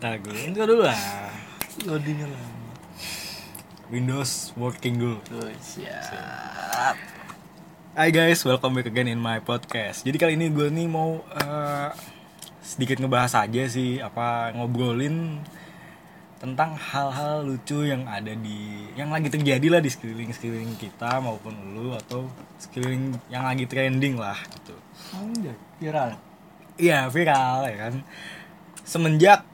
lagu itu dulu lah loadingnya lama Windows working dulu oh, siap Hai guys, welcome back again in my podcast. Jadi kali ini gue nih mau eh, sedikit ngebahas aja sih apa ngobrolin tentang hal-hal lucu yang ada di yang lagi terjadi lah di sekeliling sekeliling kita maupun lu atau sekeliling yang lagi trending lah gitu. Anjay, viral Iya viral ya kan. Semenjak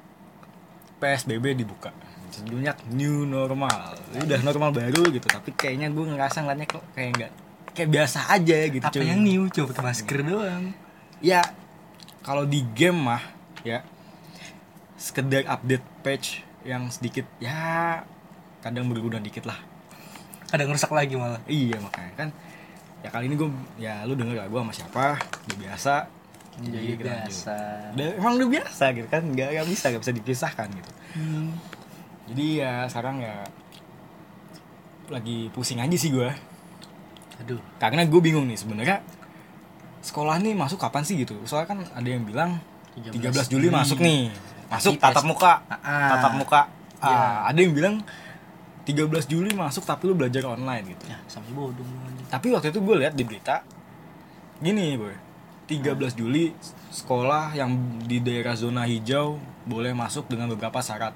PSBB dibuka, semenjak new normal, udah normal baru gitu. Tapi kayaknya gue ngerasa ngeliatnya kok kayak nggak kayak biasa aja gitu. apa cuy. yang new coba masker doang ya kalau di game mah ya sekedar update patch yang sedikit ya kadang berguna dikit lah ada ngerusak lagi malah iya makanya kan ya kali ini gue ya lu denger gak gue sama siapa udah biasa jadi biasa. Emang udah biasa gitu kan? Nggak nggak bisa nggak bisa dipisahkan gitu. Hmm. jadi ya sekarang ya lagi pusing aja sih gue aduh. Karena gue bingung nih sebenarnya sekolah nih masuk kapan sih gitu? Soalnya kan ada yang bilang 13 Juli masuk nih. Masuk tatap muka. Ah. tatap muka. Ah, Iya. ada yang bilang 13 Juli masuk tapi lu belajar online gitu. Ya sama bodoh. Tapi waktu itu gue lihat di berita gini boy 13 Juli sekolah yang di daerah zona hijau boleh masuk dengan beberapa syarat.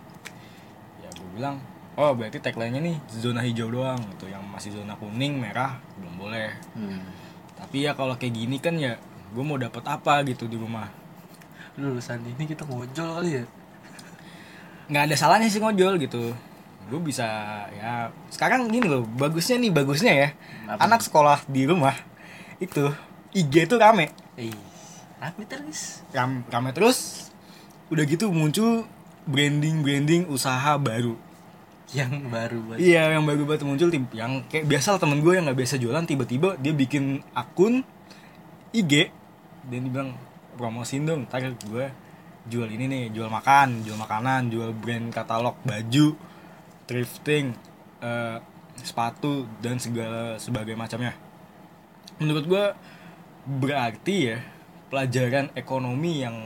Ya gue bilang oh berarti tagline-nya nih zona hijau doang gitu. Yang masih zona kuning merah belum boleh. Hmm. tapi ya kalau kayak gini kan ya gue mau dapat apa gitu di rumah? Lulusan ini kita ngojol kali ya? Nggak ada salahnya sih ngojol gitu. Gue bisa ya sekarang gini loh bagusnya nih bagusnya ya. Apa? anak sekolah di rumah itu IG tuh rame eh rapi terus. Ram, rame terus. Udah gitu muncul branding branding usaha baru. Yang baru buat iya yang baru banget muncul tim yang kayak biasa lah temen gue yang nggak biasa jualan tiba-tiba dia bikin akun IG dan dia bilang promosiin dong ntar gue jual ini nih jual makan jual makanan jual brand katalog baju thrifting eh, sepatu dan segala sebagai macamnya. Menurut gue berarti ya pelajaran ekonomi yang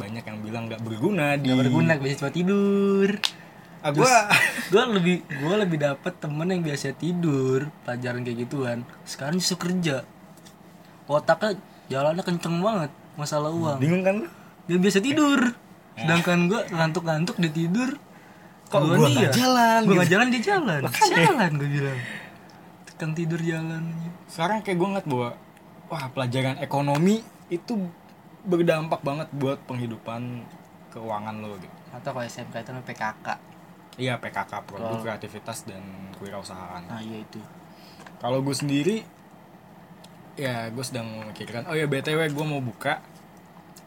banyak yang bilang nggak berguna di Gak berguna biasa cuma tidur. Ah, gue gue lebih gue lebih dapet temen yang biasa tidur pelajaran kayak gituan. Sekarang justru kerja. Otaknya jalannya kenceng banget masalah uang. Bingung kan dia biasa tidur. Sedangkan gue ngantuk-ngantuk dia tidur. Kok gua nggak jalan, gue nggak gitu? jalan dia jalan. Makanya. jalan gue bilang. Tekan tidur jalan. Sekarang kayak gue ngeliat bahwa wah pelajaran ekonomi itu berdampak banget buat penghidupan keuangan lo gitu. Atau kalau SMK itu PKK iya PKK produk Oh. kreativitas dan kewirausahaan. Nah iya itu. Kalau gue sendiri ya gue sedang memikirkan oh ya btw gue mau buka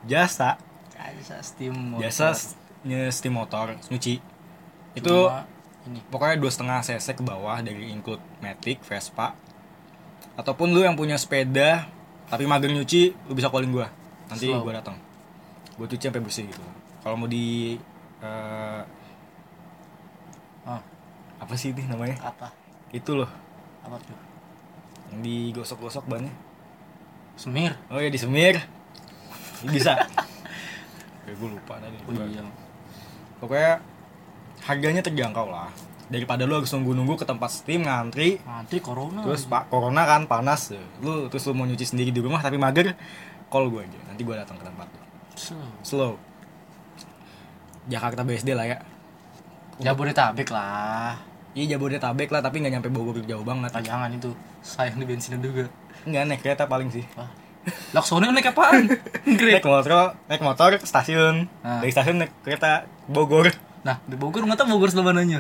jasa. Jasa steam motor. jasa steam motor nyuci. Itu Cuma ini. pokoknya dua setengah cc ke bawah dari include matic vespa ataupun lu yang punya sepeda tapi mager nyuci lu bisa calling gua. Nanti gua datang. Gua cuci sampai bersih gitu. Kalau mau di eh, oh apa sih ini namanya? Apa? Itu loh. Apa tuh? Yang digosok-gosok bannya. Semir? Oh ya disemir bisa. Ya gue lupa tadi. Oh iya. Pokoknya harganya terjangkau lah daripada lu harus nunggu-nunggu ke tempat steam ngantri. Nanti corona. Terus pak corona kan panas. Lu terus lu mau nyuci sendiri di rumah tapi mager call gue aja. Nanti gue datang ke tempat lu. Slow. Jakarta BSD lah ya. Jabodetabek lah. Iya Jabodetabek lah tapi nggak nyampe Bogor jauh banget. Ah, jangan itu. Sayang di bensinnya juga. Nggak naik kereta paling sih. Laksona naik apaan? Naik motor naik motor ke stasiun. Ah. dari stasiun naik kereta Bogor. Nah, di Bogor nggak tahu Bogor sebelah mananya.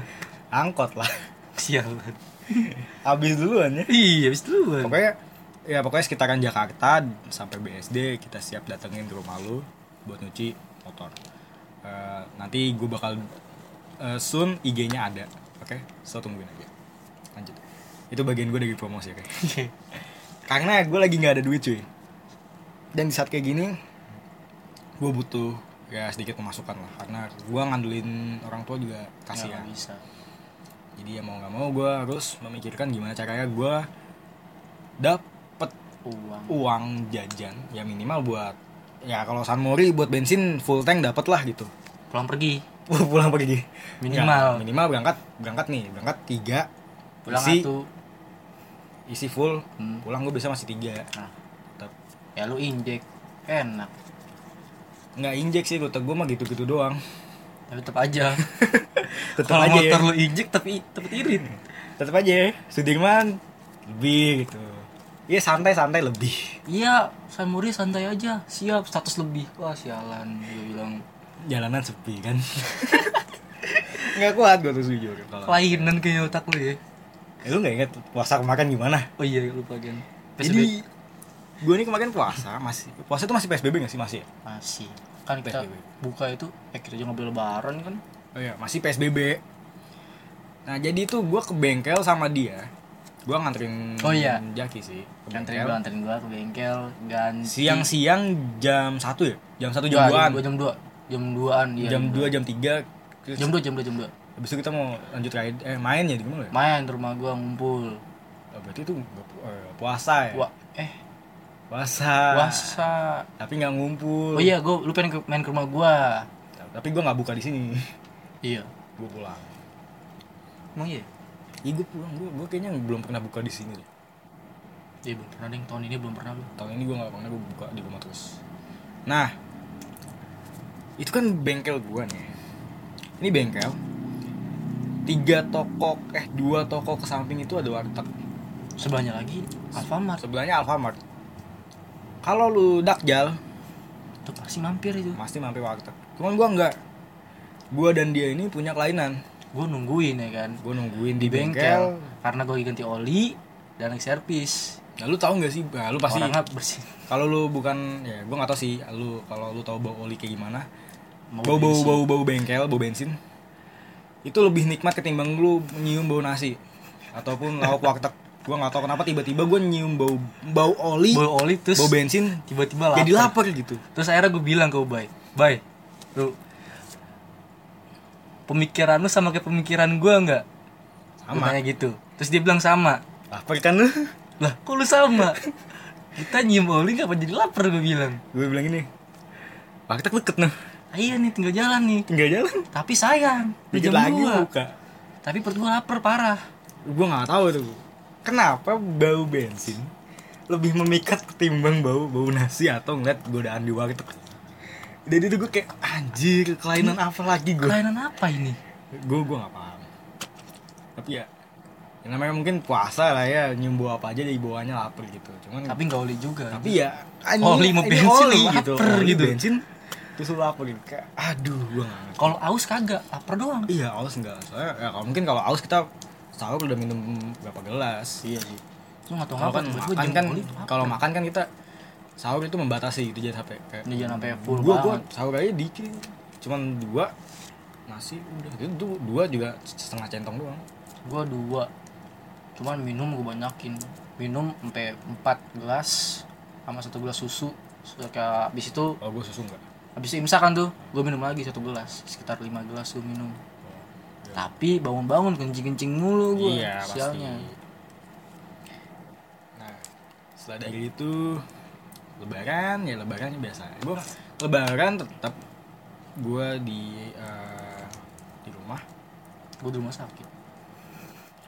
Angkot lah. Sialan. habis duluan ya? Iya, habis duluan. pokoknya ya pokoknya sekitaran Jakarta sampai BSD kita siap datengin ke rumah lu buat nyuci motor. Eh, nanti gue bakal eh, soon IG-nya ada oke? So tungguin aja. Lanjut. Itu bagian gue dari promosi oke? Karena gue lagi nggak ada duit cuy. Dan di saat kayak gini gue butuh ya sedikit pemasukan lah. Karena gue ngandelin orang tua juga Nggak kasihan. bisa. Jadi ya mau nggak mau gue harus memikirkan gimana caranya gue dapet Uang. uang jajan ya minimal buat ya kalau San Mori buat bensin full tank dapet lah gitu. Pulang pergi. pulang pergi. Minimal. Nggak, minimal berangkat berangkat nih berangkat tiga. Pulang isi satu. isi full Hmm. pulang gue bisa masih tiga. Nah. Tetap ya lu injek. Enak. Nggak injek sih rute gue mah gitu gitu doang. Tapi tetap aja tetap kalau aja motor ya. lu injek tapi tapi irit. Tetap aja ya. Sudirman lebih gitu. Iya santai santai lebih. Iya Samuri santai aja. Siap status lebih. Wah sialan dia bilang. Jalanan sepi kan? Nggak kuat gue tuh jujur kalau kelainan kayak otak lu ya. Eh, lu nggak inget puasa kemarin gimana? Oh iya lupa kan jadi gue ini kemarin puasa masih puasa itu masih psbb nggak sih masih? Masih. Kan kita PSBB. buka itu eh kita juga ngambil lebaran kan oh iya masih psbb nah jadi itu gue ke bengkel sama dia. Gue nganterin Oh iya. Jaki sih ke anterin bengkel. gua anterin gua ke bengkel ganti. Siang-siang jam satu ya? Jam satu jam duaan? jam 2 jam 2 jam 2an iya jam dua jam tiga terus jam 2 jam 2 jam 2 habis itu kita mau lanjut ride eh main ya di mana ya? Main di rumah gua ngumpul. Oh, berarti itu eh, puasa ya? Wah, eh. Puasa. Puasa. Tapi nggak ngumpul. Oh iya gua lu pengen ke- main ke rumah gua. Tapi gue nggak buka di sini iya. Gue pulang. Emang iya? Iya gue pulang. Gue gue kayaknya belum pernah buka di sini deh. Iya belum pernah deh tahun ini belum pernah lu. Tahun ini gue nggak pernah gue buka di rumah terus. Nah itu kan bengkel gue nih. Ini bengkel. Tiga toko eh dua toko ke samping itu ada warteg. Sebelahnya lagi Alfamart. Sebelahnya Alfamart. Kalau lu dakjal tuh pasti mampir itu. pasti mampir warteg. Cuman gue nggak gue dan dia ini punya kelainan. Gua nungguin ya kan? Gue nungguin di di bengkel, bengkel. Karena gua lagi ganti oli dan servis. Nah, lu tahu nggak sih? Nah, lu pasti orangnya bersih kalau lu bukan ya gue nggak tahu sih lu kalau lu tahu bau oli kayak gimana. Bau bau bau bau bengkel bau bensin itu lebih nikmat ketimbang lu nyium bau nasi ataupun lauk warteg gue nggak tahu kenapa tiba-tiba gue nyium bau bau oli bau oli terus bau bensin tiba-tiba lapar. jadi lapar. gitu. Terus akhirnya gue bilang ke Ubay Bay lu pemikiran lu sama kayak pemikiran gue nggak? Sama. Tanya gitu. Terus dia bilang sama. Lapar kan lu? Lah kok lu sama? Kita nyium oli nggak jadi lapar gue bilang. Gue bilang ini warteg deket nah ah, iya nih tinggal jalan nih. Tinggal jalan? Tapi sayang udah dikit jam lagi dua. buka. Tapi perut gue lapar parah. Gue nggak tahu tuh. Kenapa bau bensin lebih memikat ketimbang bau bau nasi atau ngeliat godaan di warteg jadi itu gue kayak anjir kelainan apa lagi gue kelainan apa ini? Gue gue nggak paham. Tapi ya yang namanya mungkin puasa lah ya nyium bau apa aja di bawahnya lapar gitu. Cuman tapi nggak oli juga. Tapi ya Oli mau bensin oli lapar gitu. Oli, gitu. bensin terus lu lapar gitu. Kayak aduh gue nggak kalau aus kagak lapar doang. Iya aus enggak soalnya ya kalau mungkin kalau aus kita sahur udah minum berapa gelas. Iya sih. Lu nggak tahu apa kan makan kan kalau makan kan kita sahur itu membatasi gitu jangan sampai kayak Ini jangan sampai full gua gua banget. sahur aja dikit. Cuman dua nasi udah. Itu dua juga setengah centong doang. Gua dua. Cuman minum gua banyakin. Minum sampai 4 gelas sama satu gelas susu. Sudah kayak habis itu kalau gue susu enggak? habis imsak kan tuh gua minum lagi satu gelas. Sekitar 5 gelas gua minum. Tapi bangun-bangun kencing-kencing mulu gua iya pasti. sialnya. Nah setelah dari itu lebaran ya lebarannya biasa. Gue lebaran tetap gue di eh, di rumah. Gua di rumah sakit.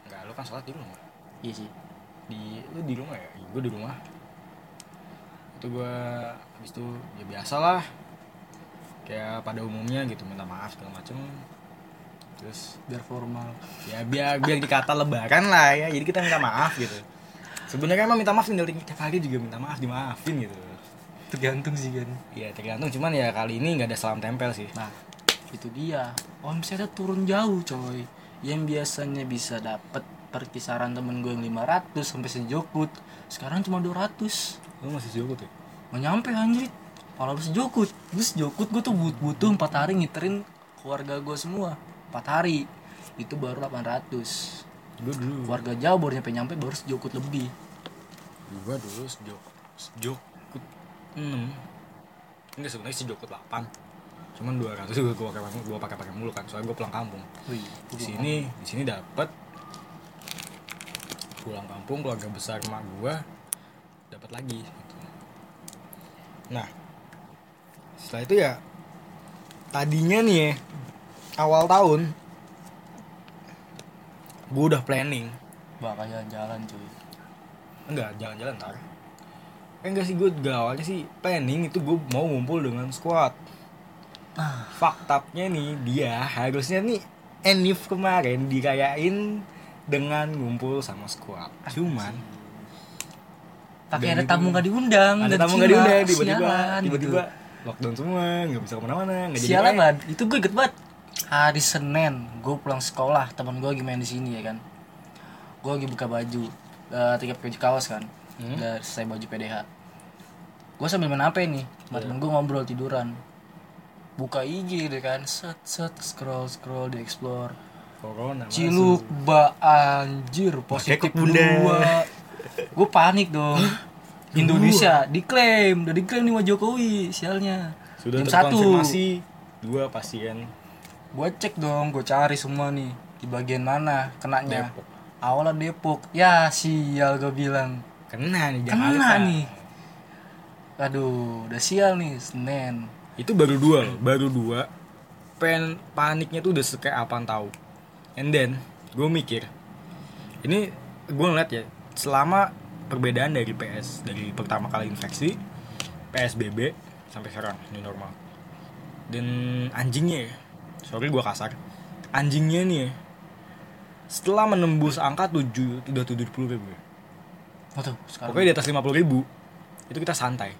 Enggak lu kan sholat di rumah? Iya sih. Di lu di rumah ya? Gue di rumah. Itu gue habis itu ya biasa lah. Kayak pada umumnya gitu minta maaf segala macem. Terus biar formal. Ya biar biar dikata lebaran lah ya. Jadi kita minta maaf gitu sebenarnya emang minta maaf tinggal tiap hari juga minta maaf dimaafin gitu. Tergantung sih kan ya tergantung. Cuman ya kali ini nggak ada salam tempel sih. Nah itu dia. Omsetnya turun jauh coy. Yang biasanya bisa dapat perkisaran temen gue yang 500 sampai sejokut sekarang cuma 200 lu masih sibuk tuh nggak nyampe anjir kalau sejokut terus sejokut gue tuh but butuh 4 hari ngiterin keluarga gue semua. 4 hari. Itu baru 800 gue dulu. Keluarga jauh baru nyampe nyampe baru sejokut lebih gue dulu sejok sejokut enam. Enggak sebenarnya sejokut delapan. Cuman dua ratus gue gue pakai gue pakai pakai mulu kan soalnya gue pulang kampung. Wih, di sini di sini dapat pulang kampung keluarga besar emak gue dapat lagi gitu. nah setelah itu ya tadinya nih ya awal tahun gue udah planning. Bakal jalan-jalan cuy enggak jalan-jalan ntar eh enggak sih gue juga awalnya sih planning itu gue mau ngumpul dengan squad. Nah. Faktanya nih dia harusnya nih Enif kemarin dirayain dengan ngumpul sama squad. Cuman pakai Dan ada tamu nggak diundang ada tamu nggak diundang tiba-tiba Sialan tiba-tiba gitu. lockdown semua nggak bisa ke mana-mana nggak jadi sialan kayak- banget. Itu gue inget banget. Hari Senin gue pulang sekolah teman gue lagi main di sini ya kan? Gue lagi buka baju uh, tiga baju kaos kan Hmm. dari saya baju PDH gue sambil main apa nih sama temen gue ngobrol tiduran. Buka IG deh kan set set scroll scroll di explore. Corona Ciluk ba anjir positif dua. Gue panik dong. Indonesia diklaim udah diklaim nih sama Jokowi sialnya. Sudah jam satu. terkonfirmasi dua pasien gue cek dong gue cari semua nih di bagian mana kenanya. Depok. Awalnya Depok. Ya sial gue bilang. Kena nih kena Jakarta nih. Aduh udah sial nih Senin. Itu baru dua loh baru dua. Pen paniknya tuh udah kayak apaan tahu. And then gue mikir ini gue ngeliat ya selama perbedaan dari PS dari pertama kali infeksi PSBB sampai sekarang ini normal. Dan anjingnya ya sorry gue kasar anjingnya nih ya setelah menembus angka 7 udah 70 ribu ya. sekarang pokoknya di atas 50 ribu itu kita santai.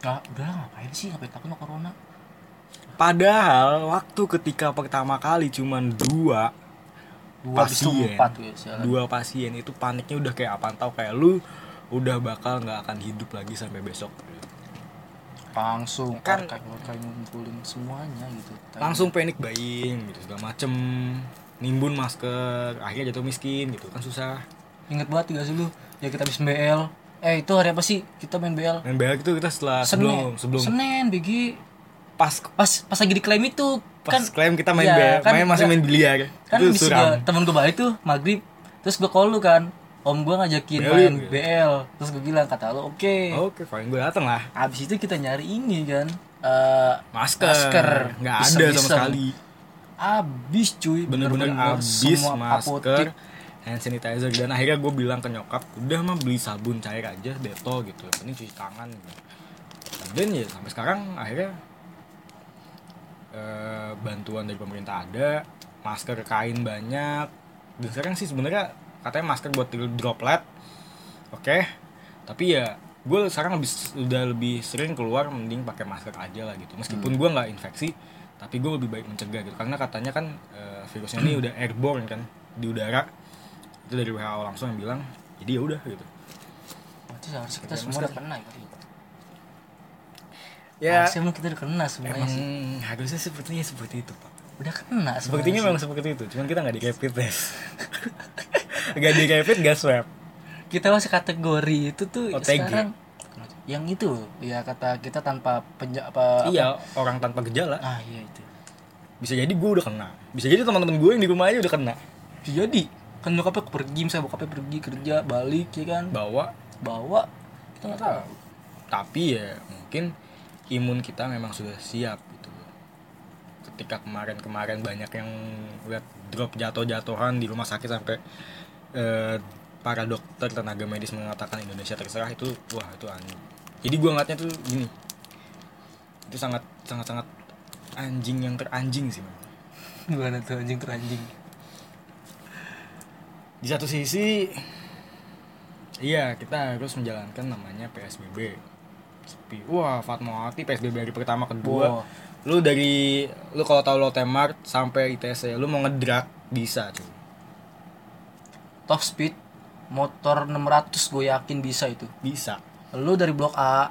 Nggak, udah ngapain sih? Ngapain takut sama corona? Padahal waktu ketika pertama kali cuman dua dua Pasien. empat ya dua pasien itu paniknya udah kayak apa tahu kayak lu udah bakal nggak akan hidup lagi sampai besok. Langsung Kan- kan kayak ngumpulin semuanya gitu. langsung panic buying gitu segala macem nimbun masker akhirnya jatuh miskin gitu kan susah. Inget banget gak sih lu ya kita habis BL eh itu hari apa sih kita main BL dan BL itu kita setelah Senin. sebelum sebelum. Senin BG pas pas pas lagi diklaim itu pas kan klaim kita main Iya, BL kan- main masih main biliar. kan itu bisa suram. gua, temen gue balik tuh maghrib. Terus gue call lu kan om gue ngajakin BL main gitu. BL terus gue bilang kata lu oke. Oke fine gue dateng lah. Abis itu kita nyari ini kan eh masker. Masker. nggak ada sama sekali abis cuy. Bener-bener semua masker apotek. hand sanitizer dan akhirnya gue bilang ke nyokap udah mah beli sabun cair aja detol gitu. Ini cuci tangan. Gitu. dan ya sampai sekarang akhirnya eh, bantuan dari pemerintah ada masker kain banyak. Dan sekarang sih sebenarnya katanya masker buat droplet oke? Tapi ya gue sekarang lebih udah lebih sering keluar mending pakai masker aja lah gitu. Meskipun gue nggak infeksi tapi gue lebih baik mencegah gitu. Karena katanya kan eh, virusnya ini udah airborne kan di udara. Itu dari WHO langsung yang bilang jadi ya udah gitu. Berarti harus kita semua udah kena ya kali ya. Harusnya emang kita udah kena semuanya emang sih. harusnya sepertinya seperti itu pak. Udah kena sepertinya sih. memang seperti itu cuman kita nggak di rapid test. Nggak di rapid nggak swab. Kita masih kategori itu tuh OTG. sekarang yang itu ya kata kita tanpa penja apa apa- iya orang tanpa gejala. Ah iya itu. Bisa jadi gue udah kena. Bisa jadi teman-teman gue yang di rumah aja udah kena. Bisa jadi. Kan nyokapnya pergi misalnya bokapnya pergi kerja balik ya kan? Bawa. Bawa. Kita nggak tahu. Tapi ya mungkin imun kita memang sudah siap gitu. Ketika kemarin-kemarin banyak yang lihat drop jatuh-jatuhan di rumah sakit sampai eh, para dokter tenaga medis mengatakan Indonesia terserah itu wah itu aneh. Jadi gue ngeliatnya tuh gini. Itu sangat sangat sangat anjing yang teranjing sih memang. gimana tuh anjing teranjing? Di satu sisi iya kita harus menjalankan namanya PSBB sepi. Wah Fatmawati PSBB hari pertama kedua. Wah. lu dari lu kalau tahu Lotte Mart sampai ITC lu mau ngedrak bisa cuy. Top speed motor 600 gue yakin bisa itu. Bisa. Lu dari blok A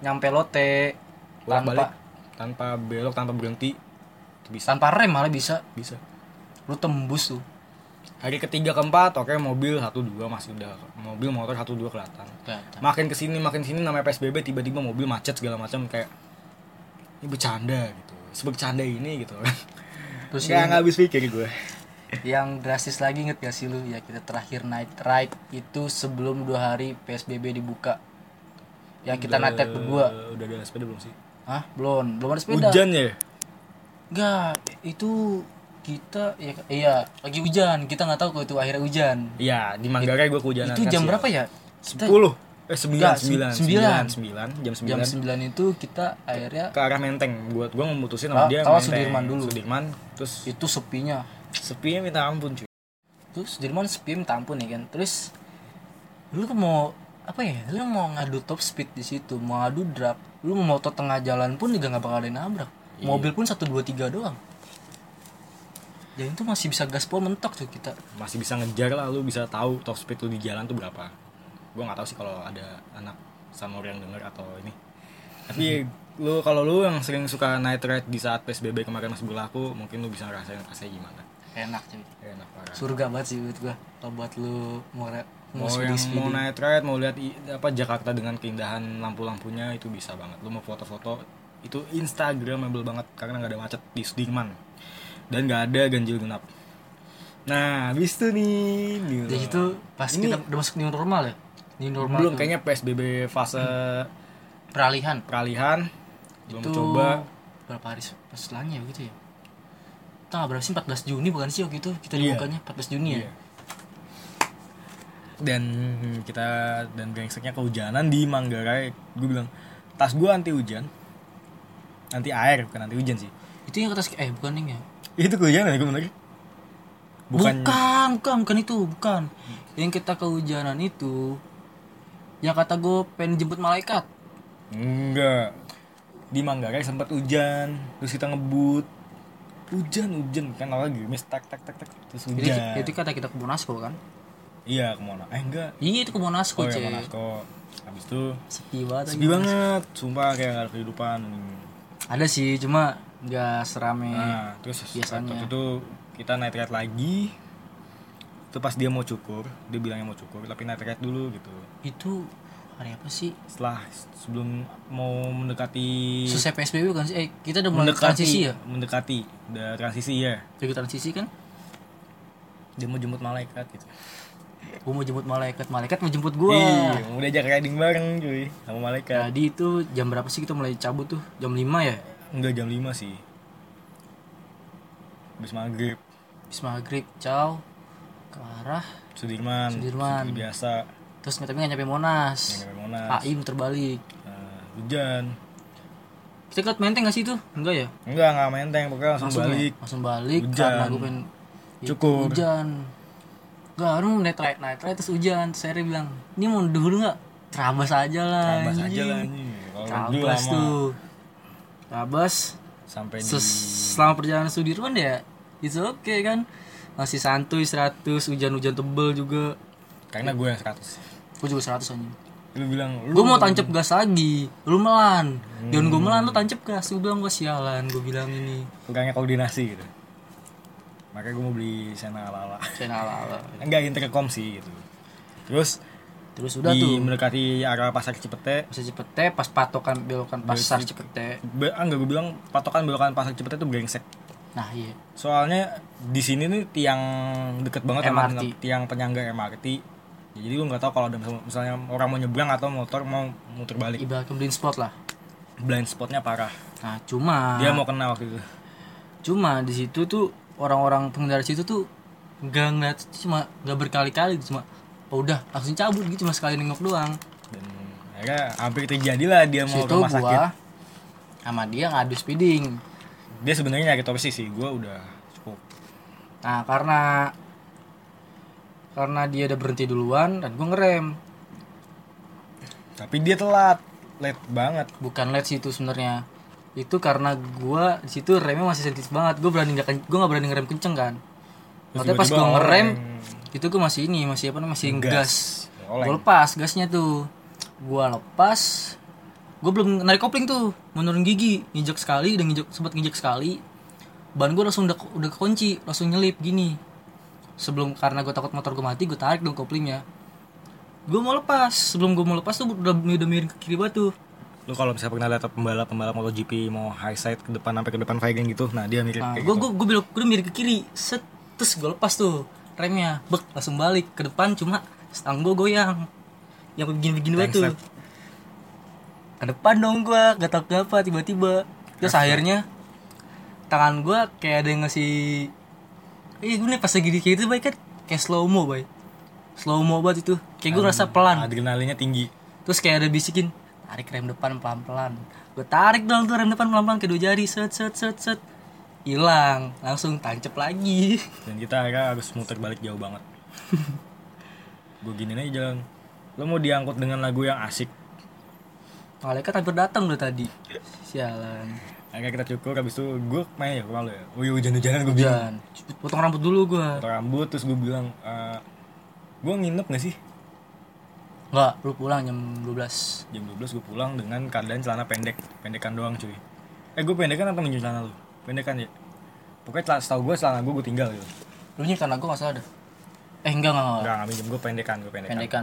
nyampe lote bolak tanpa balik tanpa belok tanpa berhenti bisa. tanpa rem malah bisa. Bisa. Lu tembus tuh. Hari ketiga keempat oke mobil satu dua masih udah mobil motor satu dua kelihatan. Kelihatan. makin ke sini makin sini namanya PSBB tiba-tiba mobil macet segala macam kayak ini bercanda gitu. Sebercanda ini gitu. Terus nggak habis pikir gue yang drastis lagi inget gak sih lu? Ya kita terakhir night ride itu sebelum dua hari PSBB dibuka. Yang kita night ride berdua. Udah ada sepeda belum sih? Hah? belum. Belum ada sepeda. Hujan ya? Enggak, itu kita ya iya lagi hujan. Kita nggak tahu kalau itu akhirnya hujan. Iya, di Manggarai gue kehujanan. itu jam siang. berapa ya? 10 eh 9 Enggak, 9 sembilan. 9 9 jam 9 jam 9 itu kita akhirnya ke arah Menteng. Buat gua memutusin sama dia tawa Menteng. Sudirman dulu. Sudirman terus itu sepinya sepinya minta ampun cuy. Terus Sudirman sepi minta ampun ya kan? Terus lu tuh mau apa ya? Lu mau ngadu top speed di situ mau ngadu drag lu mau motor tengah jalan pun juga nggak bakal ada yang nabrak. Iya. mobil pun satu dua tiga doang. Dan itu masih bisa gaspol mentok tuh kita. Masih bisa ngejar lah lu bisa tahu top speed lu di jalan tuh berapa. Gua nggak tahu sih kalau ada anak sama yang denger atau ini. Tapi lu kalau lu yang sering suka night ride di saat PSBB kemarin masih berlaku mungkin lu bisa ngerasain rasanya gimana enak cuy. Enak parah. Surga banget sih buat gua kalau buat lu mau mau mau yang mau night ride mau lihat apa Jakarta dengan keindahan lampu-lampunya itu bisa banget. Lu mau foto-foto itu instagramable banget karena nggak ada macet di Sudirman. Dan nggak ada ganjil genap. Nah habis itu nih new jadi itu pas Ini- kita udah masuk new normal ya? New normal belum tuh. kayaknya PSBB fase peralihan. peralihan. Belum itu coba. berapa hari setelahnya begitu ya tanggal berapa sih? 14 Juni bukan sih waktu itu kita Iya. dibukanya? 14 Juni ya? Iya. dan kita dan brengseknya kehujanan di Manggarai. Gue bilang tas gue anti hujan. Anti air bukan anti hujan sih. Itu yang atas eh bukan yang ya? Itu kehujanan ya gue bener bukan bukan bukan bukan, itu bukan. Yang kita kehujanan itu yang kata gue pengen jemput malaikat. Enggak. Di Manggarai sempat hujan terus kita ngebut hujan hujan kan awal gerimis tak tak tak tak terus jadi hujan. itu kata kita ke Monasco kan? Iya ke mana eh enggak. Iya itu ke Monasco oh ya Monasco habis itu sepi banget sepi banget. Sumpah kayak gak ada kehidupan. Ada sih cuma nggak serame Nah, terus biasanya. waktu itu kita night ride lagi. Itu pas dia mau cukur, dia bilangnya mau cukur, tapi night ride dulu gitu. itu hari apa sih Setelah sebelum mau mendekati selesai PSBB kan sih eh kita udah mulai transisi ya Mendekati, udah transisi ya. jadi transisi kan Dia mau jemput malaikat gitu. gue mau jemput malaikat malaikat mau jemput gue Iya, mau diajak riding bareng cuy sama malaikat. Jadi itu jam berapa sih kita mulai cabut tuh? Jam 5 ya? Enggak jam 5 sih. Habis maghrib, Habis maghrib, ciao ke arah Sudirman, Sudirman. seperti biasa. Terus nggak tapi nggak nyampe Monas. Yang nyampe Monas. AI muter balik. Nah, hujan. Kita ke Menteng nggak sih itu? Enggak ya? Enggak, enggak menteng, pokoknya langsung, Langsung ya? balik. Langsung balik Hujan. karena gue pengen itu Cukur. Hujan. Gak, lu night ride, night ride terus hujan. Terus saya bilang, ini mau dulu nggak? Terabas aja lah. Terabas aja anjing." lah dulu Terabas tuh. Terabas. sampai di selama perjalanan Sudirman ya itu oke kan masih santuy 100 hujan-hujan tebel juga karena gue yang 100 gue juga 100 anjing. Lu bilang lu gue mau tancap gas lagi. Lu melan. Hmm. Dion gue melan lu tancap gas. Gue bilang gue sialan. Gue bilang ini. Kurangnya koordinasi gitu. Makanya gue mau beli Sena ala ala channel ala enggak intercom sih gitu. Terus terus udah di tuh. mendekati arah pasar Cipete. Masih Cipete pas patokan belokan pasar Cipete. be, ah, enggak gue bilang patokan belokan pasar Cipete tuh brengsek. Nah iya. Soalnya di sini nih tiang deket banget sama MRT. tiang penyangga MRT Ya, jadi lu nggak tahu kalau ada misal- misalnya orang mau nyebrang atau motor mau muter balik. Ibaratnya blind spot lah. Blind spotnya parah. Nah cuma dia mau kena waktu itu. Cuma di situ tuh orang-orang pengendara situ tuh nggak ngeliat cuma nggak berkali-kali cuma oh udah langsung cabut gitu cuma sekali nengok doang. Dan akhirnya hampir terjadi lah dia mau situ ke rumah sakit. gua sama dia ngadu speeding dia sebenarnya nyari torsi sih gue udah cukup. Nah karena karena dia udah berhenti duluan dan gua ngerem. Tapi dia telat. Late banget. Bukan led sih itu sebenarnya. Itu karena gua di situ remnya masih sensitif banget. Gua berani nggak gua nggak berani ngerem kenceng kan. Makanya pas gua ngerem itu gua masih ini masih apa namanya masih Gas. gua lepas gasnya tuh. Gua lepas. Gua belum narik kopling tuh. Menurun gigi. Nginjek sekali udah nginjek sempat nginjek sekali. Ban gua langsung udah udah kekunci langsung nyelip gini sebelum karena gua takut motor gua mati gua tarik dong koplingnya gua mau lepas sebelum gua mau lepas tuh udah udah miring ke kiri batu lu kalau misalnya pernah lihat pembalap pembalap MotoGP mau high side ke depan sampai ke depan Vageng gitu nah dia mirip Nah, gue gitu gue gue belok gue miring ke kiri, set terus gue lepas tuh remnya, bek langsung balik ke depan cuma stang gue goyang, yang begini-begini banget tuh. Bangsat. Ke depan dong gue, gak tau kenapa tiba-tiba. Terus akhirnya tangan gue kayak ada yang ngasih Ih gue nih pas lagi di kayak itu baik kan kayak slow mo boy slow mo banget itu. Kayak gue ngerasa pelan. Adrenalinnya tinggi. Terus kayak ada bisikin tarik rem depan pelan pelan gue tarik dong tuh rem depan pelan pelan ke dua jari set set set set. Hilang langsung tancep lagi. Dan kita akhirnya harus muter balik jauh banget. Gue gini aja jalan lo mau diangkut dengan lagu yang asik? Malaikat hampir datang udah tadi. Sialan akhirnya kita cukur habis itu gue main ya ke rumah lo ya? Oh iya hujan-hujanan gue bilang. Potong rambut dulu gue potong rambut terus gue bilang "Eh, gue nginep gak sih? Nggak lu pulang jam 12 jam 12 gue pulang dengan keadaan celana pendek. Pendekan doang cuy. Eh gue pendekan atau minjem celana lu? Pendekan ya. Pokoknya celana setahu gue celana gue gue tinggal gitu. Lu nyimpen gue nggak salah dah eh enggak enggak, enggak. enggak nggak minjem gue pendekan gue pendekan. Pendekan